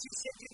she said, you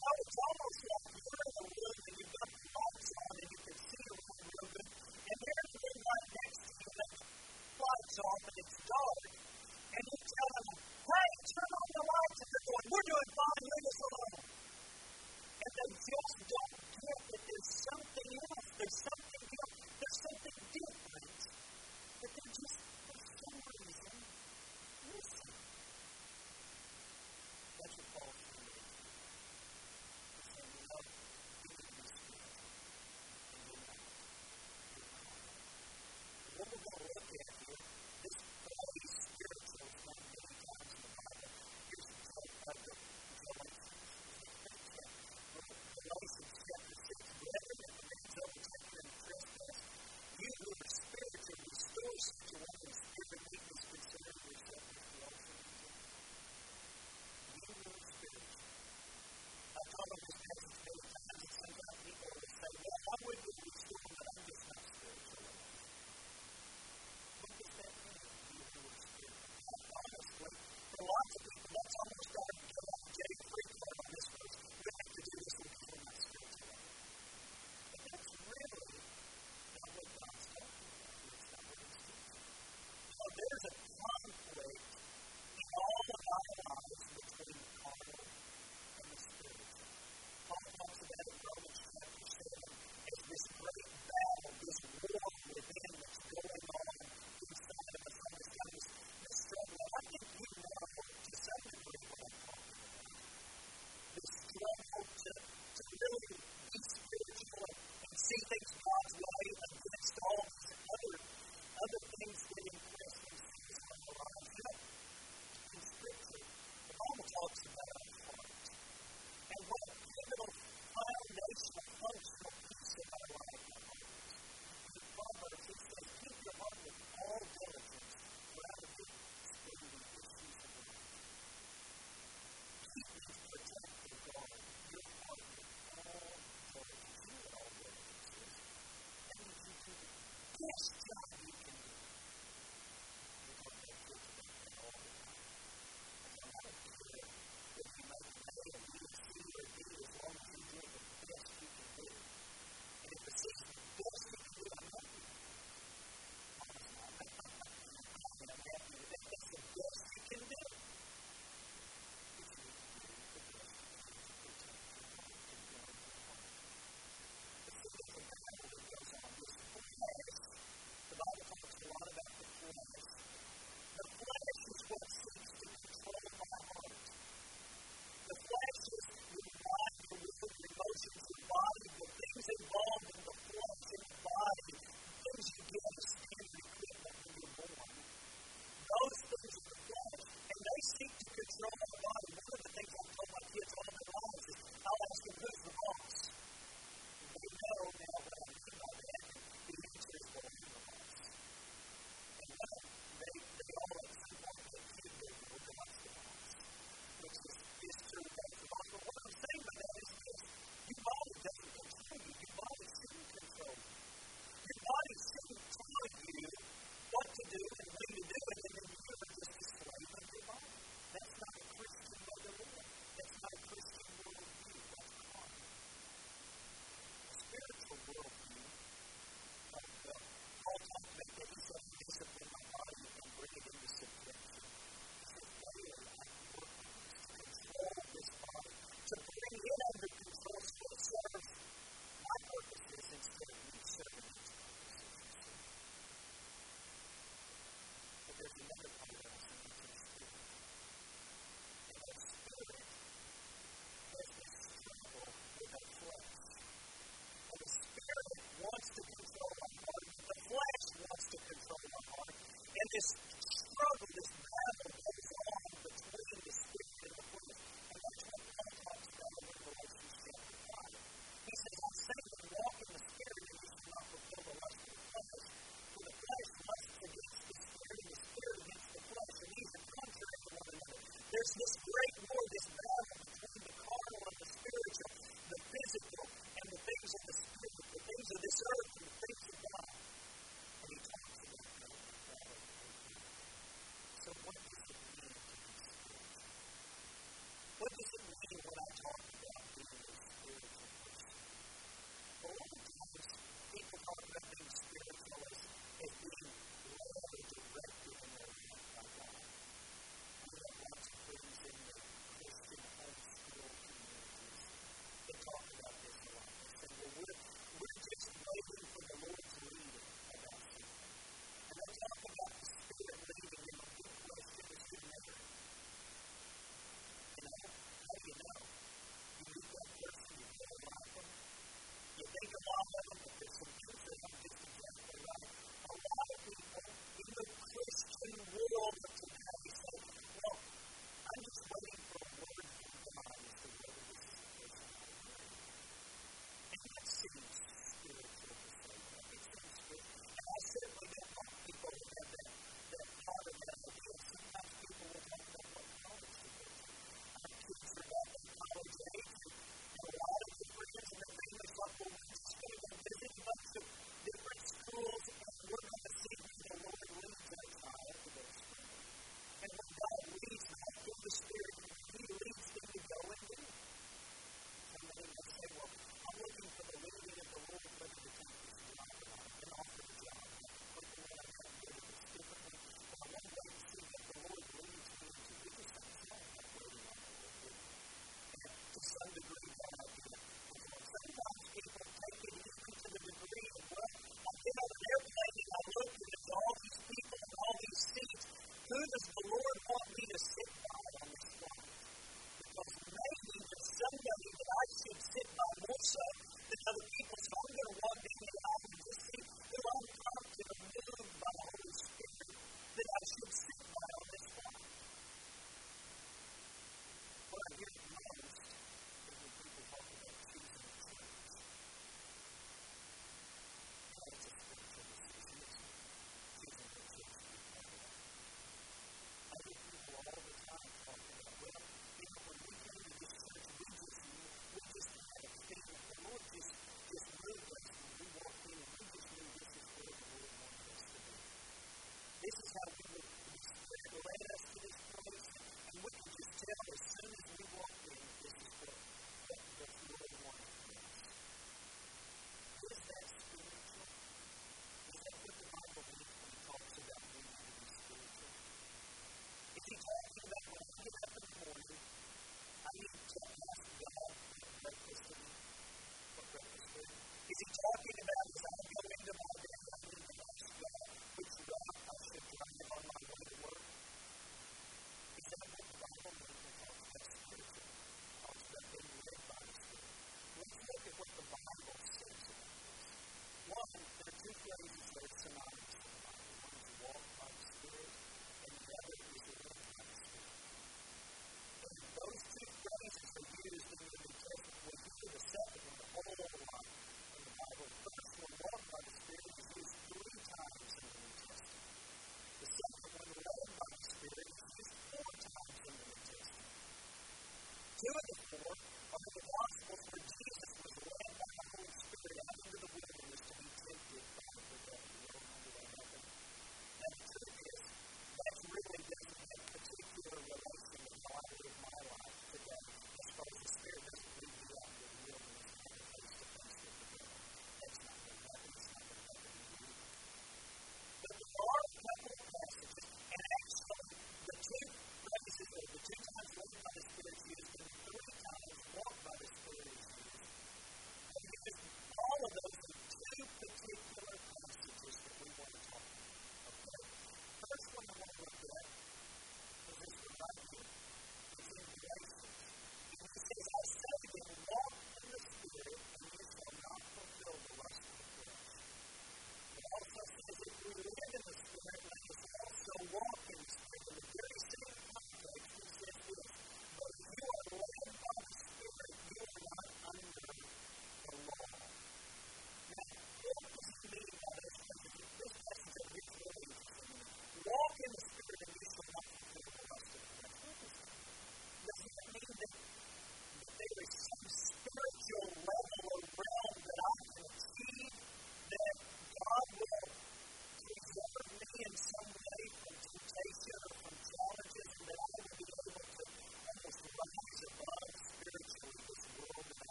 There's this great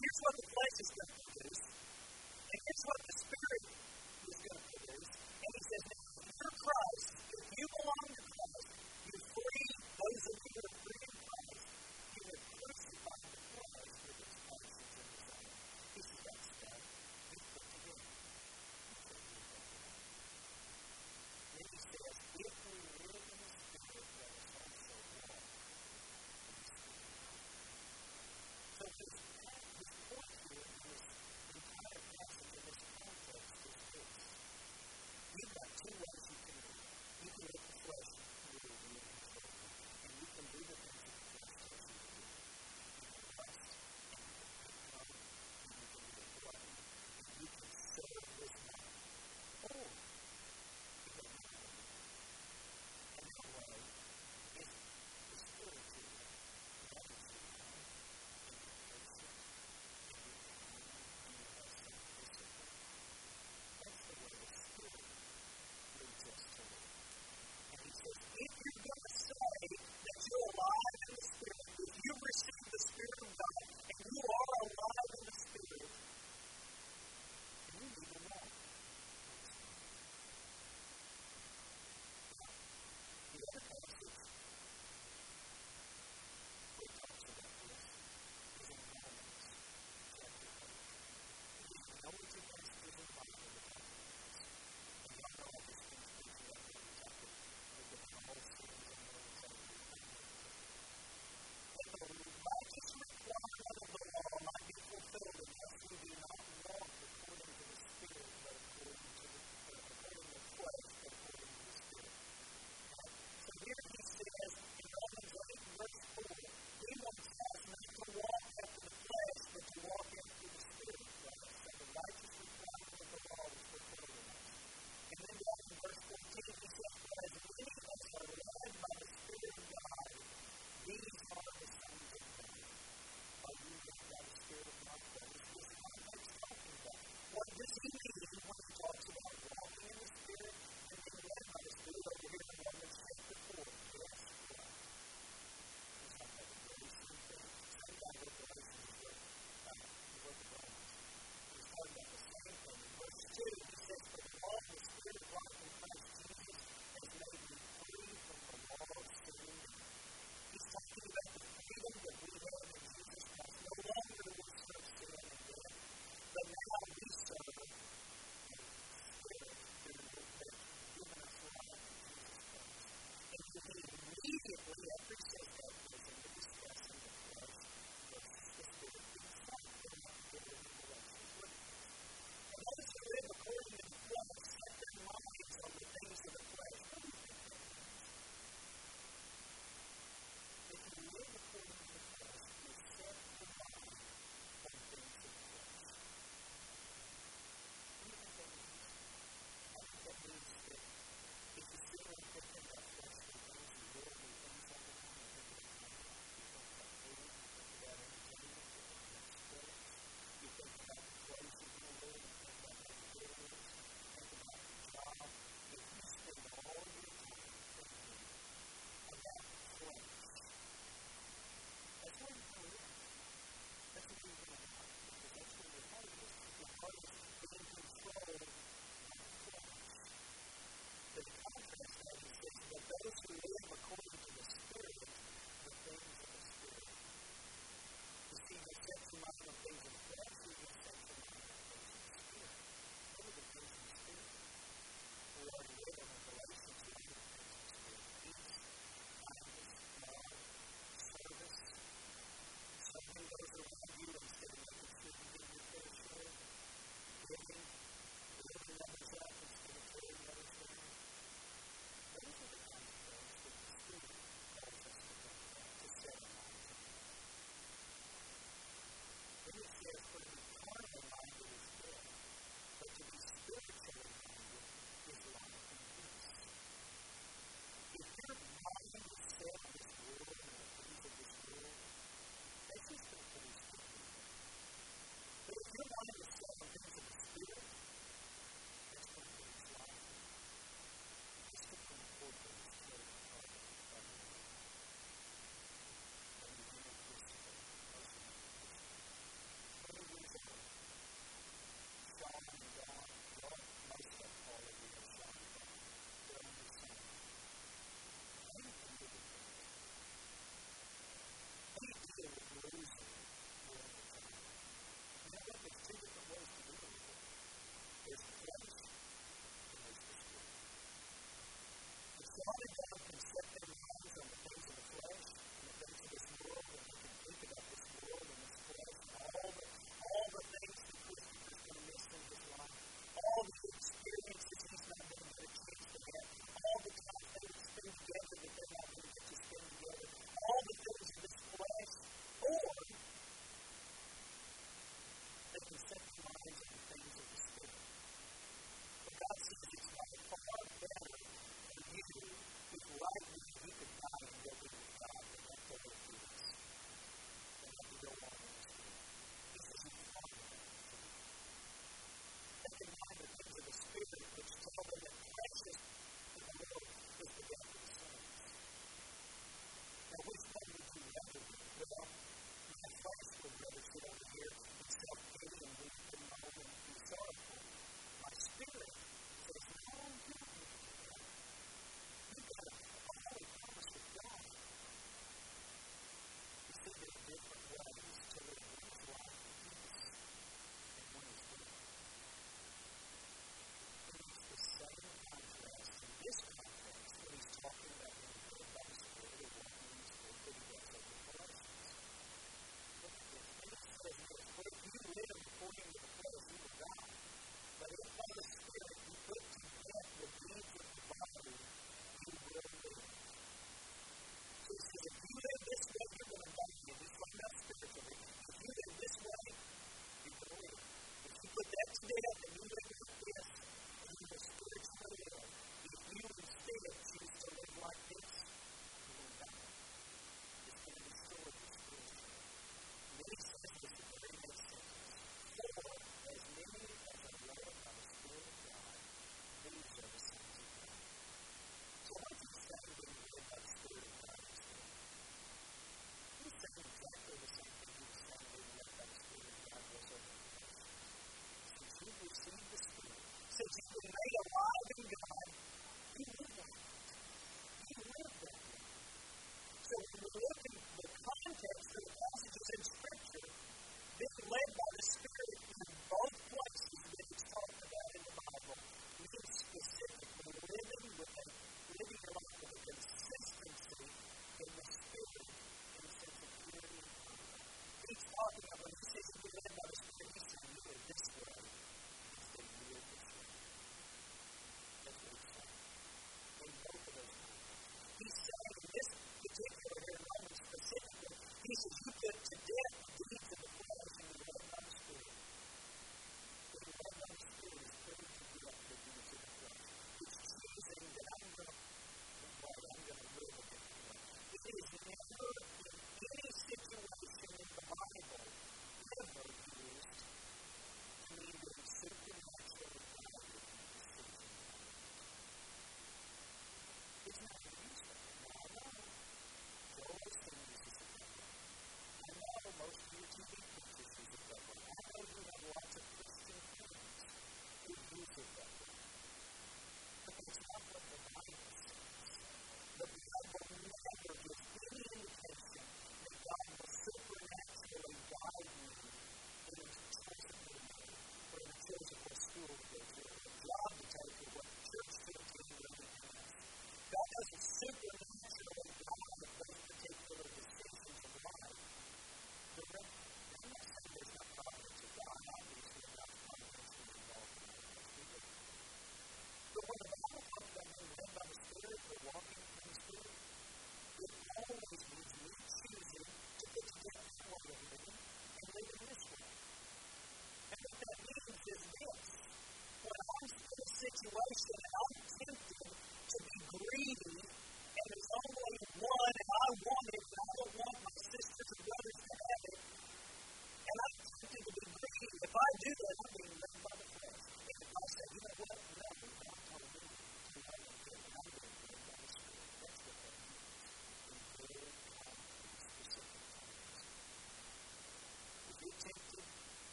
here's what the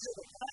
Jesus.